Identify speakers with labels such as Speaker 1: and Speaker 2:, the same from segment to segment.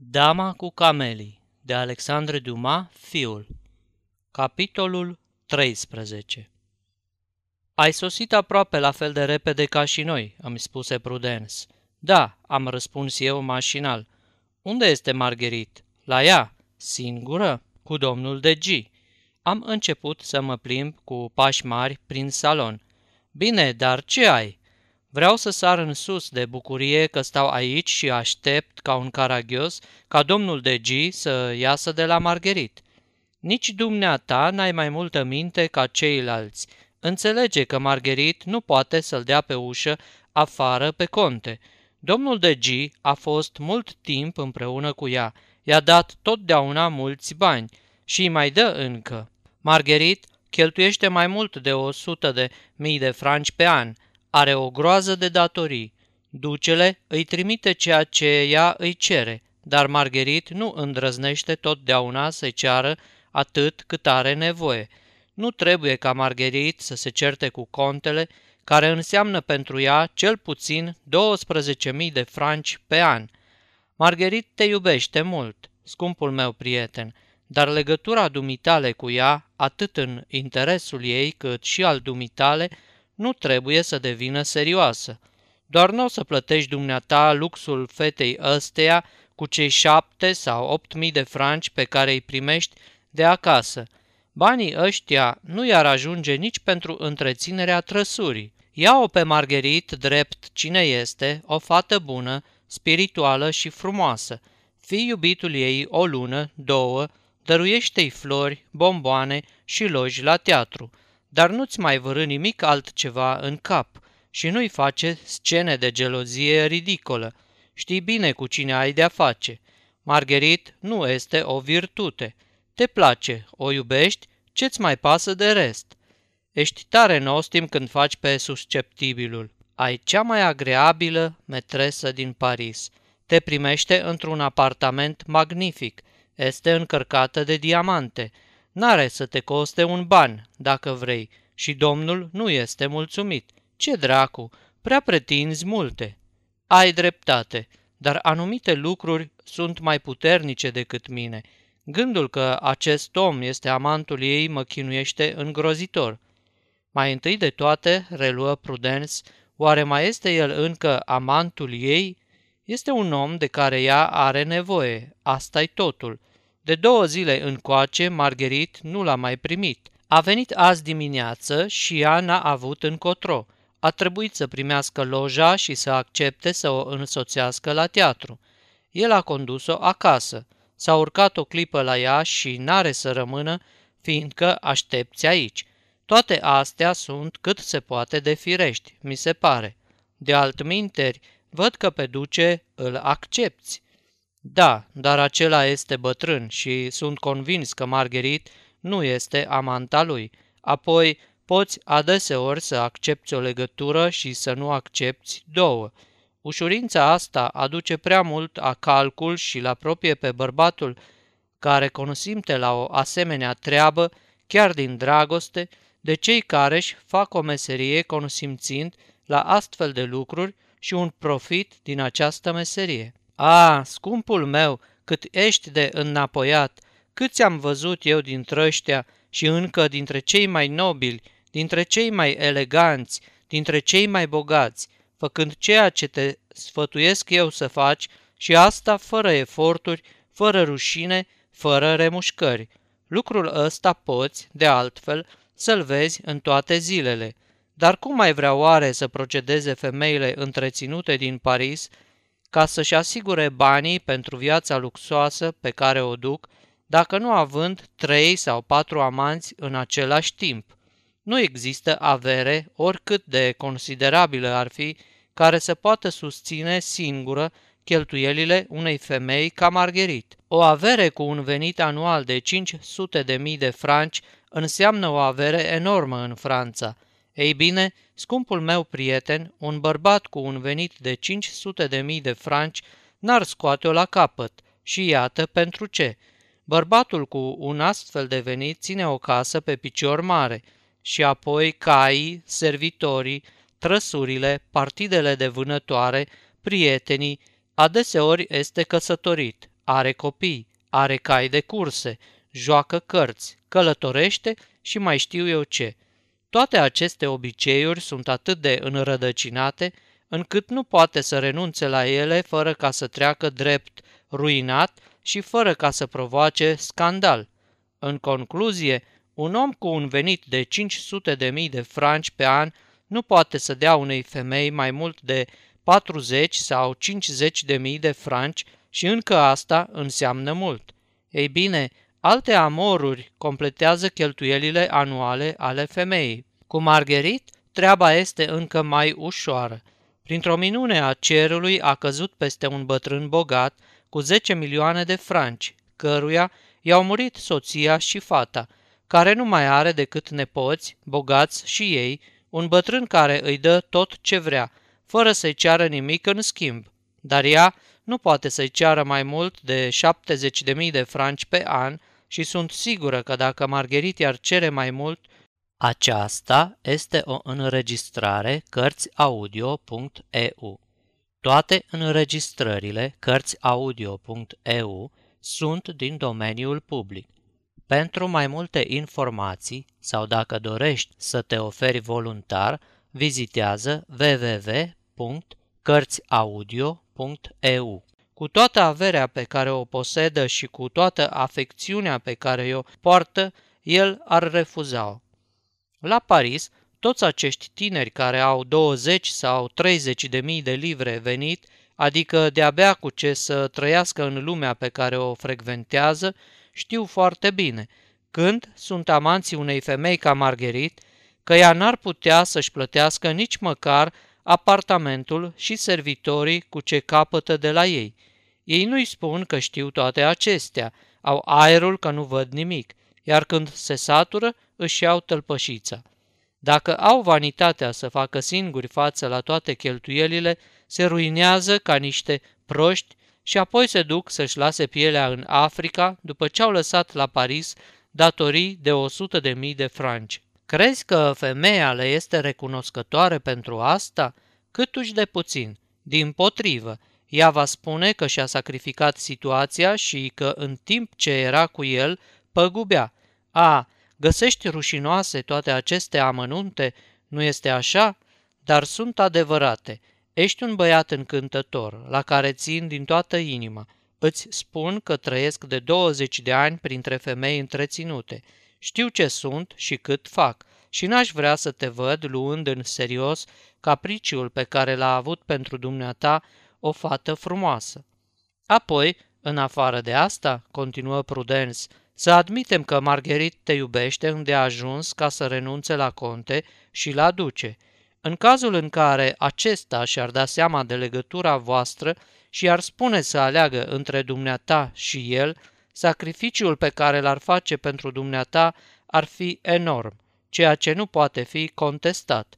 Speaker 1: Dama cu camelii de Alexandre Dumas, fiul Capitolul 13 Ai sosit aproape la fel de repede ca și noi, îmi spuse Prudence. Da, am răspuns eu mașinal. Unde este Margherit? La ea, singură, cu domnul de G. Am început să mă plimb cu pași mari prin salon. Bine, dar ce ai? Vreau să sar în sus de bucurie că stau aici și aștept ca un caragios ca domnul de G să iasă de la Margherit. Nici dumneata n-ai mai multă minte ca ceilalți. Înțelege că Margherit nu poate să-l dea pe ușă afară pe conte. Domnul de G a fost mult timp împreună cu ea. I-a dat totdeauna mulți bani și îi mai dă încă. Margherit cheltuiește mai mult de o sută de mii de franci pe an – are o groază de datorii. Ducele îi trimite ceea ce ea îi cere, dar Margherit nu îndrăznește totdeauna să ceară atât cât are nevoie. Nu trebuie ca Margherit să se certe cu contele, care înseamnă pentru ea cel puțin 12.000 de franci pe an. Margherit te iubește mult, scumpul meu prieten, dar legătura dumitale cu ea, atât în interesul ei cât și al dumitale, nu trebuie să devină serioasă. Doar nu o să plătești dumneata luxul fetei ăsteia cu cei șapte sau opt mii de franci pe care îi primești de acasă. Banii ăștia nu i-ar ajunge nici pentru întreținerea trăsurii. Ia-o pe Margherit drept cine este, o fată bună, spirituală și frumoasă. Fii iubitul ei o lună, două, dăruiește-i flori, bomboane și loji la teatru – dar nu-ți mai vărâ nimic altceva în cap și nu-i face scene de gelozie ridicolă. Știi bine cu cine ai de-a face. Margherit nu este o virtute. Te place, o iubești, ce-ți mai pasă de rest? Ești tare nostim când faci pe susceptibilul. Ai cea mai agreabilă metresă din Paris. Te primește într-un apartament magnific. Este încărcată de diamante – N-are să te coste un ban, dacă vrei, și domnul nu este mulțumit. Ce dracu, prea pretinzi multe. Ai dreptate, dar anumite lucruri sunt mai puternice decât mine. Gândul că acest om este amantul ei mă chinuiește îngrozitor. Mai întâi de toate, reluă Prudence, oare mai este el încă amantul ei? Este un om de care ea are nevoie, asta-i totul. De două zile încoace, Margherit nu l-a mai primit. A venit azi dimineață și ea n-a avut încotro. A trebuit să primească loja și să accepte să o însoțească la teatru. El a condus-o acasă. S-a urcat o clipă la ea și n-are să rămână, fiindcă aștepți aici. Toate astea sunt cât se poate de firești, mi se pare. De altminteri, văd că pe duce îl accepti. Da, dar acela este bătrân și sunt convins că Margherit nu este amanta lui. Apoi, poți adeseori să accepti o legătură și să nu accepti două. Ușurința asta aduce prea mult a calcul și la proprie pe bărbatul care consimte la o asemenea treabă, chiar din dragoste, de cei care își fac o meserie consimțind la astfel de lucruri și un profit din această meserie. A, scumpul meu, cât ești de înapoiat, câți am văzut eu dintre ăștia și încă dintre cei mai nobili, dintre cei mai eleganți, dintre cei mai bogați, făcând ceea ce te sfătuiesc eu să faci și asta fără eforturi, fără rușine, fără remușcări. Lucrul ăsta poți, de altfel, să-l vezi în toate zilele. Dar cum mai vrea oare să procedeze femeile întreținute din Paris ca să-și asigure banii pentru viața luxoasă pe care o duc, dacă nu având trei sau patru amanți în același timp. Nu există avere, oricât de considerabilă ar fi, care să poată susține singură cheltuielile unei femei ca Margherit. O avere cu un venit anual de 500 de mii de franci înseamnă o avere enormă în Franța – ei bine, scumpul meu prieten, un bărbat cu un venit de 500 de mii de franci, n-ar scoate-o la capăt. Și iată pentru ce. Bărbatul cu un astfel de venit ține o casă pe picior mare și apoi caii, servitorii, trăsurile, partidele de vânătoare, prietenii, adeseori este căsătorit. are copii, are cai de curse, joacă cărți, călătorește și mai știu eu ce. Toate aceste obiceiuri sunt atât de înrădăcinate încât nu poate să renunțe la ele fără ca să treacă drept ruinat și fără ca să provoace scandal. În concluzie, un om cu un venit de 500 de mii de franci pe an nu poate să dea unei femei mai mult de 40 sau 50 de mii de franci și încă asta înseamnă mult. Ei bine, alte amoruri completează cheltuielile anuale ale femeii. Cu Margherit, treaba este încă mai ușoară. Printr-o minune a cerului a căzut peste un bătrân bogat cu 10 milioane de franci, căruia i-au murit soția și fata, care nu mai are decât nepoți, bogați și ei, un bătrân care îi dă tot ce vrea, fără să-i ceară nimic în schimb. Dar ea nu poate să-i ceară mai mult de 70.000 de franci pe an și sunt sigură că dacă Margherit i-ar cere mai mult, aceasta este o înregistrare Cărțiaudio.eu. Toate înregistrările Cărțiaudio.eu sunt din domeniul public. Pentru mai multe informații sau dacă dorești să te oferi voluntar, vizitează www.cărțiaudio.eu. Cu toată averea pe care o posedă și cu toată afecțiunea pe care o poartă, el ar refuza-o. La Paris, toți acești tineri care au 20 sau 30 de mii de livre venit, adică de-abia cu ce să trăiască în lumea pe care o frecventează, știu foarte bine, când sunt amanții unei femei ca Margherit, că ea n-ar putea să-și plătească nici măcar apartamentul și servitorii cu ce capătă de la ei. Ei nu-i spun că știu toate acestea, au aerul că nu văd nimic, iar când se satură, își iau tălpășița. Dacă au vanitatea să facă singuri față la toate cheltuielile, se ruinează ca niște proști și apoi se duc să-și lase pielea în Africa după ce au lăsat la Paris datorii de 100 de mii de franci. Crezi că femeia le este recunoscătoare pentru asta? Câtuși de puțin. Din potrivă, ea va spune că și-a sacrificat situația și că în timp ce era cu el, păgubea. A, găsești rușinoase toate aceste amănunte, nu este așa? Dar sunt adevărate. Ești un băiat încântător, la care țin din toată inima. Îți spun că trăiesc de 20 de ani printre femei întreținute. Știu ce sunt și cât fac și n-aș vrea să te văd luând în serios capriciul pe care l-a avut pentru dumneata o fată frumoasă. Apoi, în afară de asta, continuă Prudence, să admitem că Margherit te iubește îndeajuns ca să renunțe la conte și la duce. În cazul în care acesta și-ar da seama de legătura voastră și ar spune să aleagă între dumneata și el, sacrificiul pe care l-ar face pentru dumneata ar fi enorm, ceea ce nu poate fi contestat.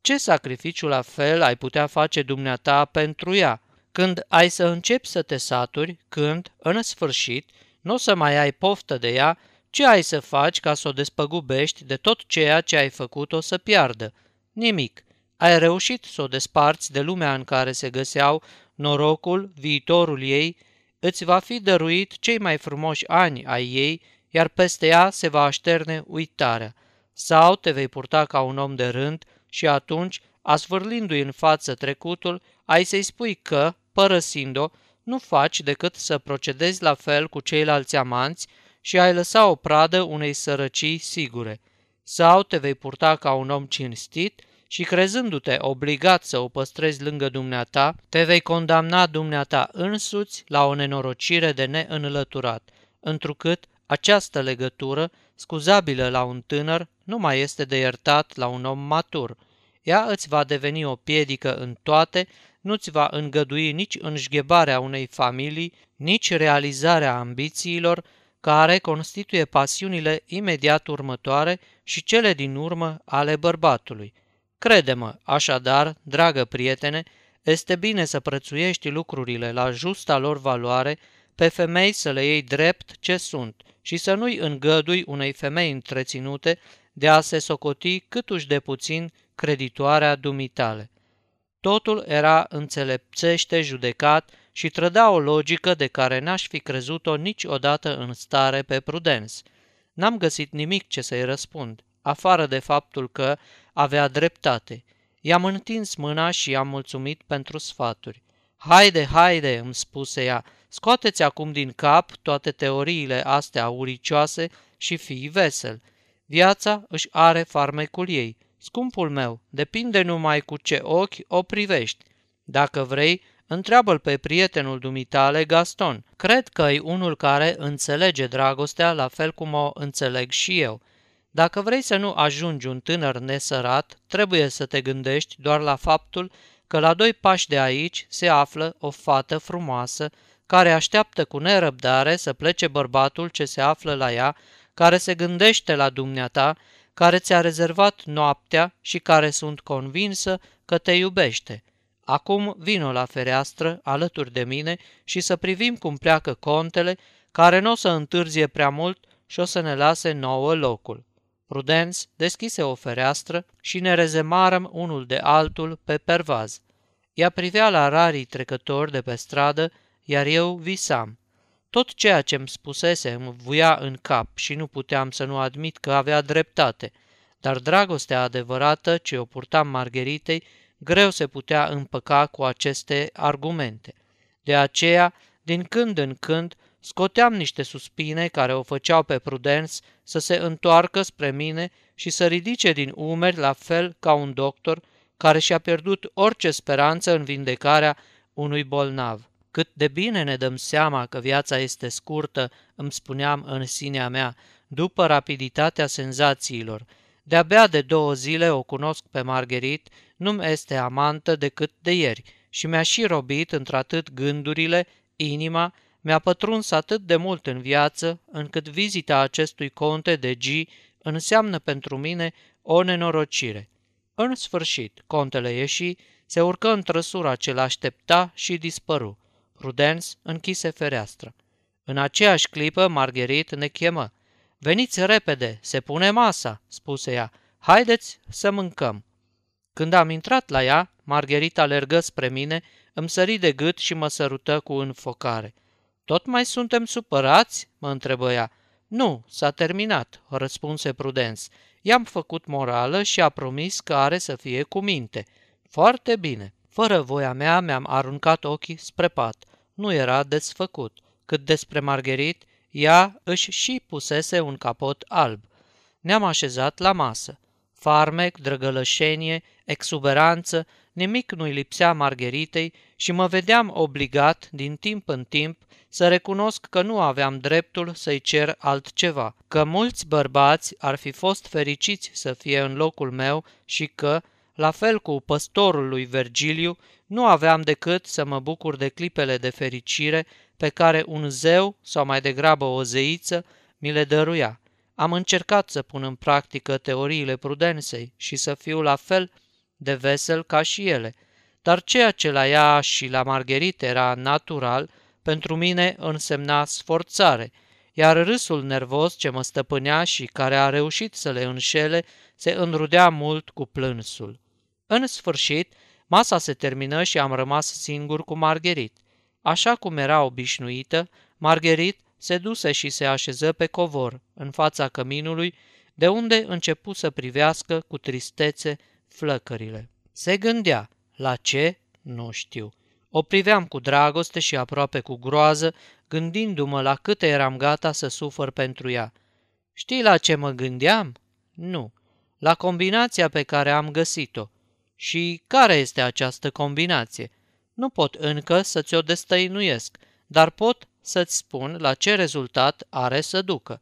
Speaker 1: Ce sacrificiu la fel ai putea face dumneata pentru ea? Când ai să începi să te saturi, când, în sfârșit, nu o să mai ai poftă de ea, ce ai să faci ca să o despăgubești de tot ceea ce ai făcut o să piardă? Nimic. Ai reușit să o desparți de lumea în care se găseau norocul, viitorul ei, îți va fi dăruit cei mai frumoși ani ai ei, iar peste ea se va așterne uitarea. Sau te vei purta ca un om de rând și atunci, asvârlindu-i în față trecutul, ai să-i spui că, părăsind-o, nu faci decât să procedezi la fel cu ceilalți amanți și ai lăsa o pradă unei sărăcii sigure. Sau te vei purta ca un om cinstit și crezându-te obligat să o păstrezi lângă dumneata, te vei condamna dumneata însuți la o nenorocire de neînlăturat, întrucât această legătură, scuzabilă la un tânăr, nu mai este de iertat la un om matur. Ea îți va deveni o piedică în toate nu-ți va îngădui nici înșghebarea unei familii, nici realizarea ambițiilor, care constituie pasiunile imediat următoare și cele din urmă ale bărbatului. Crede-mă, așadar, dragă prietene, este bine să prețuiești lucrurile la justa lor valoare, pe femei să le iei drept ce sunt și să nu-i îngădui unei femei întreținute de a se socoti câtuși de puțin creditoarea dumitale. Totul era înțelepțește judecat și trăda o logică de care n-aș fi crezut-o niciodată în stare pe Prudens. N-am găsit nimic ce să-i răspund, afară de faptul că avea dreptate. I-am întins mâna și i-am mulțumit pentru sfaturi. Haide, haide, îmi spuse ea, scoateți acum din cap toate teoriile astea uricioase și fii vesel. Viața își are farmecul ei. Scumpul meu, depinde numai cu ce ochi o privești. Dacă vrei, întreabă-l pe prietenul dumitale Gaston. Cred că e unul care înțelege dragostea la fel cum o înțeleg și eu. Dacă vrei să nu ajungi un tânăr nesărat, trebuie să te gândești doar la faptul că la doi pași de aici se află o fată frumoasă care așteaptă cu nerăbdare să plece bărbatul ce se află la ea, care se gândește la dumneata, care ți-a rezervat noaptea și care sunt convinsă că te iubește. Acum vino la fereastră alături de mine și să privim cum pleacă contele, care nu o să întârzie prea mult și o să ne lase nouă locul. Prudens deschise o fereastră și ne rezemarăm unul de altul pe pervaz. Ea privea la rarii trecători de pe stradă, iar eu visam. Tot ceea ce îmi spusese îmi vuia în cap și nu puteam să nu admit că avea dreptate, dar dragostea adevărată ce o purtam Margheritei greu se putea împăca cu aceste argumente. De aceea, din când în când, scoteam niște suspine care o făceau pe Prudens să se întoarcă spre mine și să ridice din umeri la fel ca un doctor care și-a pierdut orice speranță în vindecarea unui bolnav. Cât de bine ne dăm seama că viața este scurtă, îmi spuneam în sinea mea, după rapiditatea senzațiilor. De-abia de două zile o cunosc pe Margherit, nu-mi este amantă decât de ieri și mi-a și robit într-atât gândurile, inima, mi-a pătruns atât de mult în viață, încât vizita acestui conte de G înseamnă pentru mine o nenorocire. În sfârșit, contele ieși, se urcă în trăsura ce l-aștepta și dispăru. Prudens închise fereastra. În aceeași clipă, Margherit ne chemă. Veniți repede, se pune masa, spuse ea. Haideți să mâncăm. Când am intrat la ea, Margherita alergă spre mine, îmi sări de gât și mă sărută cu înfocare. Tot mai suntem supărați?" mă întrebă ea. Nu, s-a terminat," răspunse Prudens. I-am făcut morală și a promis că are să fie cu minte. Foarte bine. Fără voia mea mi-am aruncat ochii spre pat. Nu era desfăcut. Cât despre Margherit, ea își și pusese un capot alb. Ne-am așezat la masă. Farmec, drăgălășenie, exuberanță, nimic nu-i lipsea Margheritei și mă vedeam obligat, din timp în timp, să recunosc că nu aveam dreptul să-i cer altceva, că mulți bărbați ar fi fost fericiți să fie în locul meu și că, la fel cu păstorul lui Vergiliu, nu aveam decât să mă bucur de clipele de fericire pe care un zeu, sau mai degrabă o zeiță, mi le dăruia. Am încercat să pun în practică teoriile prudensei și să fiu la fel de vesel ca și ele, dar ceea ce la ea și la Margherite era natural, pentru mine însemna sforțare, iar râsul nervos ce mă stăpânea și care a reușit să le înșele se înrudea mult cu plânsul. În sfârșit, masa se termină și am rămas singur cu Margherit. Așa cum era obișnuită, Margherit se duse și se așeză pe covor, în fața căminului, de unde începu să privească cu tristețe flăcările. Se gândea, la ce? Nu știu. O priveam cu dragoste și aproape cu groază, gândindu-mă la câte eram gata să sufăr pentru ea. Știi la ce mă gândeam? Nu. La combinația pe care am găsit-o. Și care este această combinație? Nu pot încă să ți-o destăinuiesc, dar pot să-ți spun la ce rezultat are să ducă.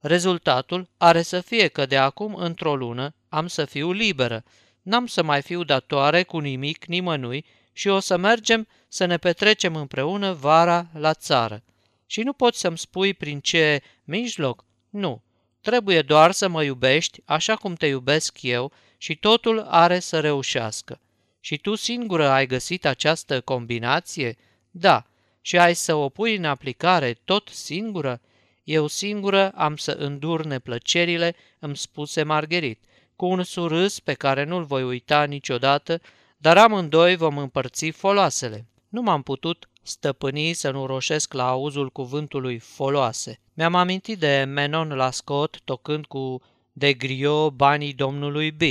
Speaker 1: Rezultatul are să fie că de acum într-o lună am să fiu liberă, n-am să mai fiu datoare cu nimic nimănui și o să mergem să ne petrecem împreună vara la țară. Și nu poți să-mi spui prin ce mijloc? Nu. Trebuie doar să mă iubești așa cum te iubesc eu și totul are să reușească. Și tu singură ai găsit această combinație? Da. Și ai să o pui în aplicare tot singură? Eu singură am să îndur neplăcerile, îmi spuse Margherit, cu un surâs pe care nu-l voi uita niciodată, dar amândoi vom împărți foloasele. Nu m-am putut stăpâni să nu roșesc la auzul cuvântului foloase. Mi-am amintit de Menon la Scott tocând cu de grio banii domnului B.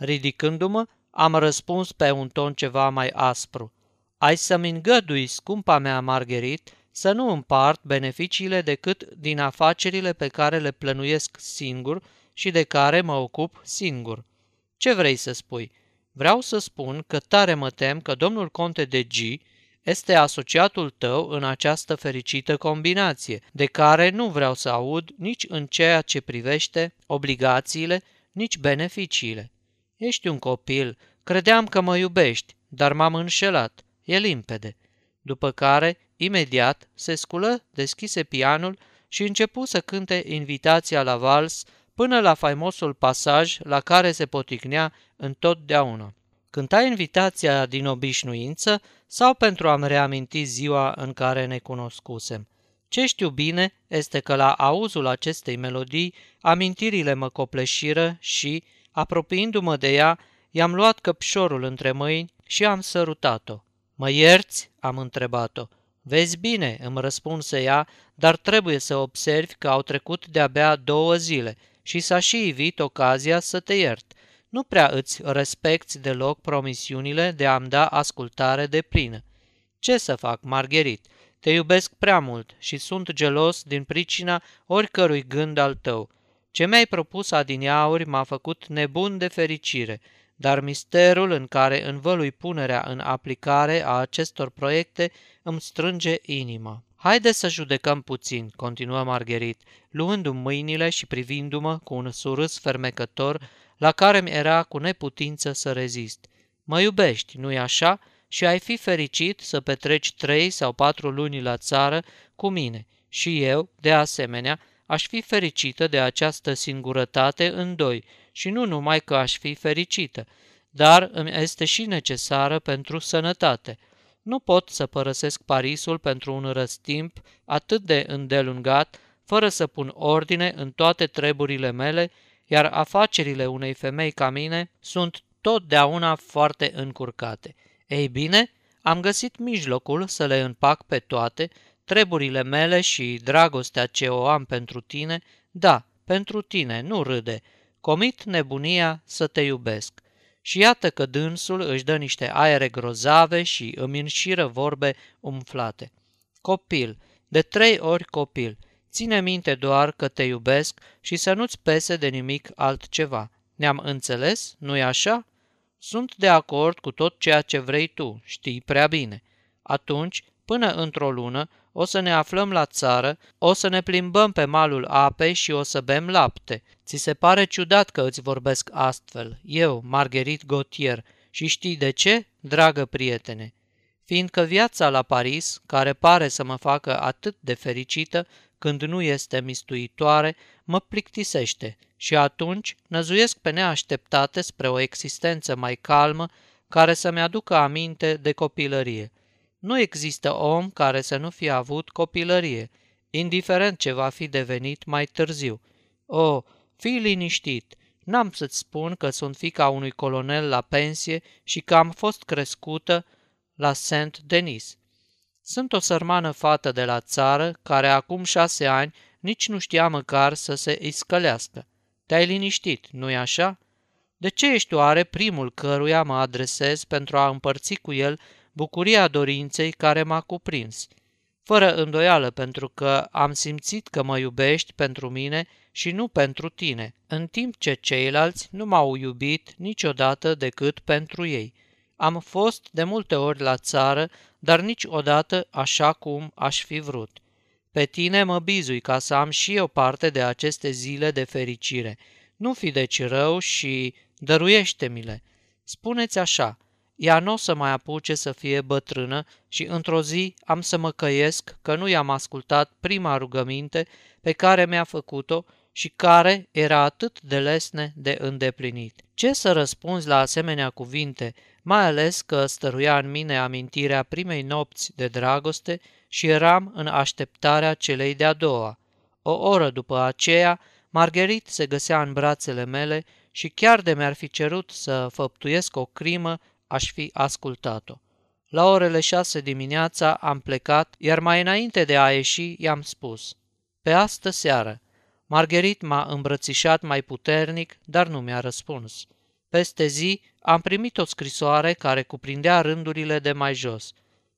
Speaker 1: Ridicându-mă, am răspuns pe un ton ceva mai aspru. Ai să-mi îngădui, scumpa mea Margherit, să nu împart beneficiile decât din afacerile pe care le plănuiesc singur și de care mă ocup singur. Ce vrei să spui? Vreau să spun că tare mă tem că domnul conte de G este asociatul tău în această fericită combinație, de care nu vreau să aud nici în ceea ce privește obligațiile, nici beneficiile. Ești un copil, credeam că mă iubești, dar m-am înșelat, e limpede. După care, imediat, se sculă, deschise pianul și începu să cânte invitația la vals până la faimosul pasaj la care se poticnea întotdeauna. Cânta invitația din obișnuință sau pentru a-mi reaminti ziua în care ne cunoscusem. Ce știu bine este că la auzul acestei melodii, amintirile mă copleșiră și, apropiindu-mă de ea, i-am luat căpșorul între mâini și am sărutat-o. Mă ierți?" am întrebat-o. Vezi bine," îmi răspunse ea, dar trebuie să observi că au trecut de-abia două zile și s-a și ivit ocazia să te iert. Nu prea îți respecti deloc promisiunile de a-mi da ascultare de plină. Ce să fac, Margherit? Te iubesc prea mult și sunt gelos din pricina oricărui gând al tău. Ce mi-ai propus adineauri m-a făcut nebun de fericire, dar misterul în care învălui punerea în aplicare a acestor proiecte îmi strânge inima. Haide să judecăm puțin, continuă Margherit, luându-mi mâinile și privindu-mă cu un surâs fermecător la care mi era cu neputință să rezist. Mă iubești, nu-i așa? Și ai fi fericit să petreci trei sau patru luni la țară cu mine. Și eu, de asemenea, aș fi fericită de această singurătate în doi și nu numai că aș fi fericită, dar îmi este și necesară pentru sănătate. Nu pot să părăsesc Parisul pentru un răstimp atât de îndelungat, fără să pun ordine în toate treburile mele, iar afacerile unei femei ca mine sunt totdeauna foarte încurcate. Ei bine, am găsit mijlocul să le împac pe toate, treburile mele și dragostea ce o am pentru tine, da, pentru tine, nu râde, comit nebunia să te iubesc. Și iată că dânsul își dă niște aere grozave și îmi înșiră vorbe umflate. Copil, de trei ori copil, ține minte doar că te iubesc și să nu-ți pese de nimic altceva. Ne-am înțeles, nu-i așa? Sunt de acord cu tot ceea ce vrei tu, știi prea bine. Atunci, până într-o lună, o să ne aflăm la țară, o să ne plimbăm pe malul apei și o să bem lapte. Ți se pare ciudat că îți vorbesc astfel, eu, Marguerite Gautier, și știi de ce, dragă prietene? Fiindcă viața la Paris, care pare să mă facă atât de fericită, când nu este mistuitoare, mă plictisește și atunci năzuiesc pe neașteptate spre o existență mai calmă care să-mi aducă aminte de copilărie. Nu există om care să nu fie avut copilărie, indiferent ce va fi devenit mai târziu. O, fii liniștit, n-am să-ți spun că sunt fica unui colonel la pensie și că am fost crescută la Saint-Denis. Sunt o sărmană fată de la țară care acum șase ani nici nu știa măcar să se iscălească. Te-ai liniștit, nu-i așa? De ce ești oare primul căruia mă adresez pentru a împărți cu el bucuria dorinței care m-a cuprins? Fără îndoială pentru că am simțit că mă iubești pentru mine și nu pentru tine, în timp ce ceilalți nu m-au iubit niciodată decât pentru ei. Am fost de multe ori la țară, dar niciodată așa cum aș fi vrut. Pe tine mă bizui ca să am și eu parte de aceste zile de fericire. Nu fi deci rău și dăruiește-mi-le. Spuneți așa, ea nu o să mai apuce să fie bătrână și într-o zi am să mă căiesc că nu i-am ascultat prima rugăminte pe care mi-a făcut-o și care era atât de lesne de îndeplinit. Ce să răspunzi la asemenea cuvinte, mai ales că stăruia în mine amintirea primei nopți de dragoste și eram în așteptarea celei de-a doua. O oră după aceea, Margherit se găsea în brațele mele și chiar de mi-ar fi cerut să făptuiesc o crimă, aș fi ascultat-o. La orele șase dimineața am plecat, iar mai înainte de a ieși i-am spus Pe astă seară. Margherit m-a îmbrățișat mai puternic, dar nu mi-a răspuns. Peste zi am primit o scrisoare care cuprindea rândurile de mai jos.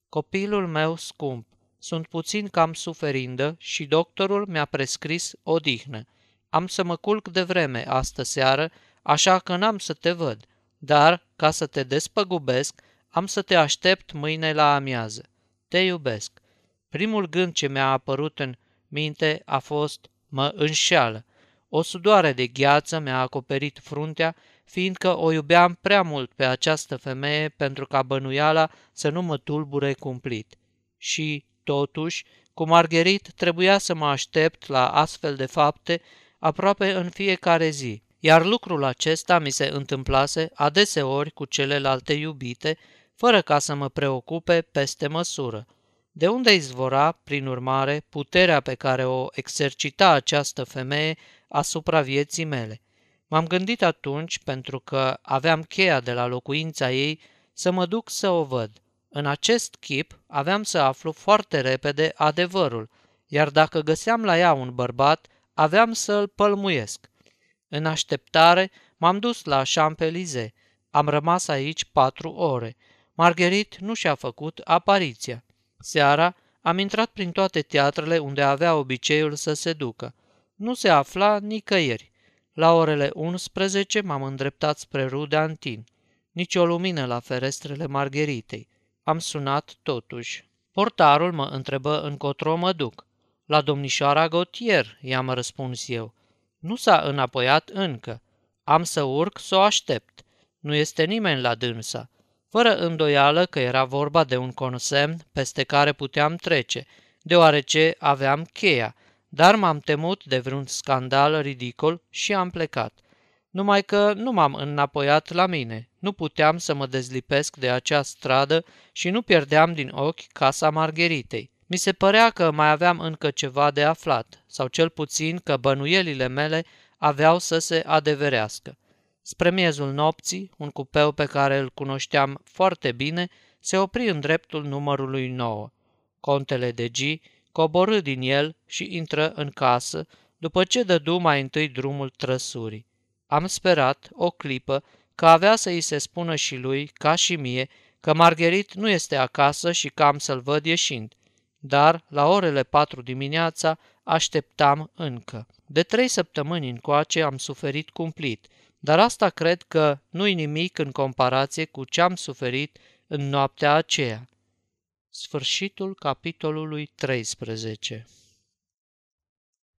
Speaker 1: Copilul meu scump, sunt puțin cam suferindă și doctorul mi-a prescris odihnă. Am să mă culc de vreme astă seară, așa că n-am să te văd, dar, ca să te despăgubesc, am să te aștept mâine la amiază. Te iubesc. Primul gând ce mi-a apărut în minte a fost, mă înșeală. O sudoare de gheață mi-a acoperit fruntea, fiindcă o iubeam prea mult pe această femeie pentru ca bănuiala să nu mă tulbure cumplit. Și, totuși, cu Margherit trebuia să mă aștept la astfel de fapte aproape în fiecare zi, iar lucrul acesta mi se întâmplase adeseori cu celelalte iubite, fără ca să mă preocupe peste măsură. De unde izvora, prin urmare, puterea pe care o exercita această femeie asupra vieții mele? M-am gândit atunci, pentru că aveam cheia de la locuința ei, să mă duc să o văd. În acest chip aveam să aflu foarte repede adevărul, iar dacă găseam la ea un bărbat, aveam să-l pălmuiesc. În așteptare, m-am dus la Champs-Élysées. Am rămas aici patru ore. Marguerite nu și-a făcut apariția. Seara am intrat prin toate teatrele unde avea obiceiul să se ducă. Nu se afla nicăieri. La orele 11 m-am îndreptat spre Rue Antin. Nici o lumină la ferestrele Margheritei. Am sunat totuși. Portarul mă întrebă încotro mă duc. La domnișoara Gautier, i-am răspuns eu. Nu s-a înapoiat încă. Am să urc să o aștept. Nu este nimeni la dânsa. Fără îndoială că era vorba de un consemn peste care puteam trece, deoarece aveam cheia, dar m-am temut de vreun scandal ridicol și am plecat. Numai că nu m-am înapoiat la mine, nu puteam să mă dezlipesc de acea stradă și nu pierdeam din ochi casa Margheritei. Mi se părea că mai aveam încă ceva de aflat, sau cel puțin că bănuielile mele aveau să se adeverească. Spre miezul nopții, un cupeu pe care îl cunoșteam foarte bine se opri în dreptul numărului 9. Contele de G coborâ din el și intră în casă, după ce dădu mai întâi drumul trăsurii. Am sperat, o clipă, că avea să îi se spună și lui, ca și mie, că Margherit nu este acasă și că am să-l văd ieșind. Dar, la orele patru dimineața, așteptam încă. De trei săptămâni încoace am suferit cumplit, dar asta cred că nu-i nimic în comparație cu ce am suferit în noaptea aceea. Sfârșitul capitolului 13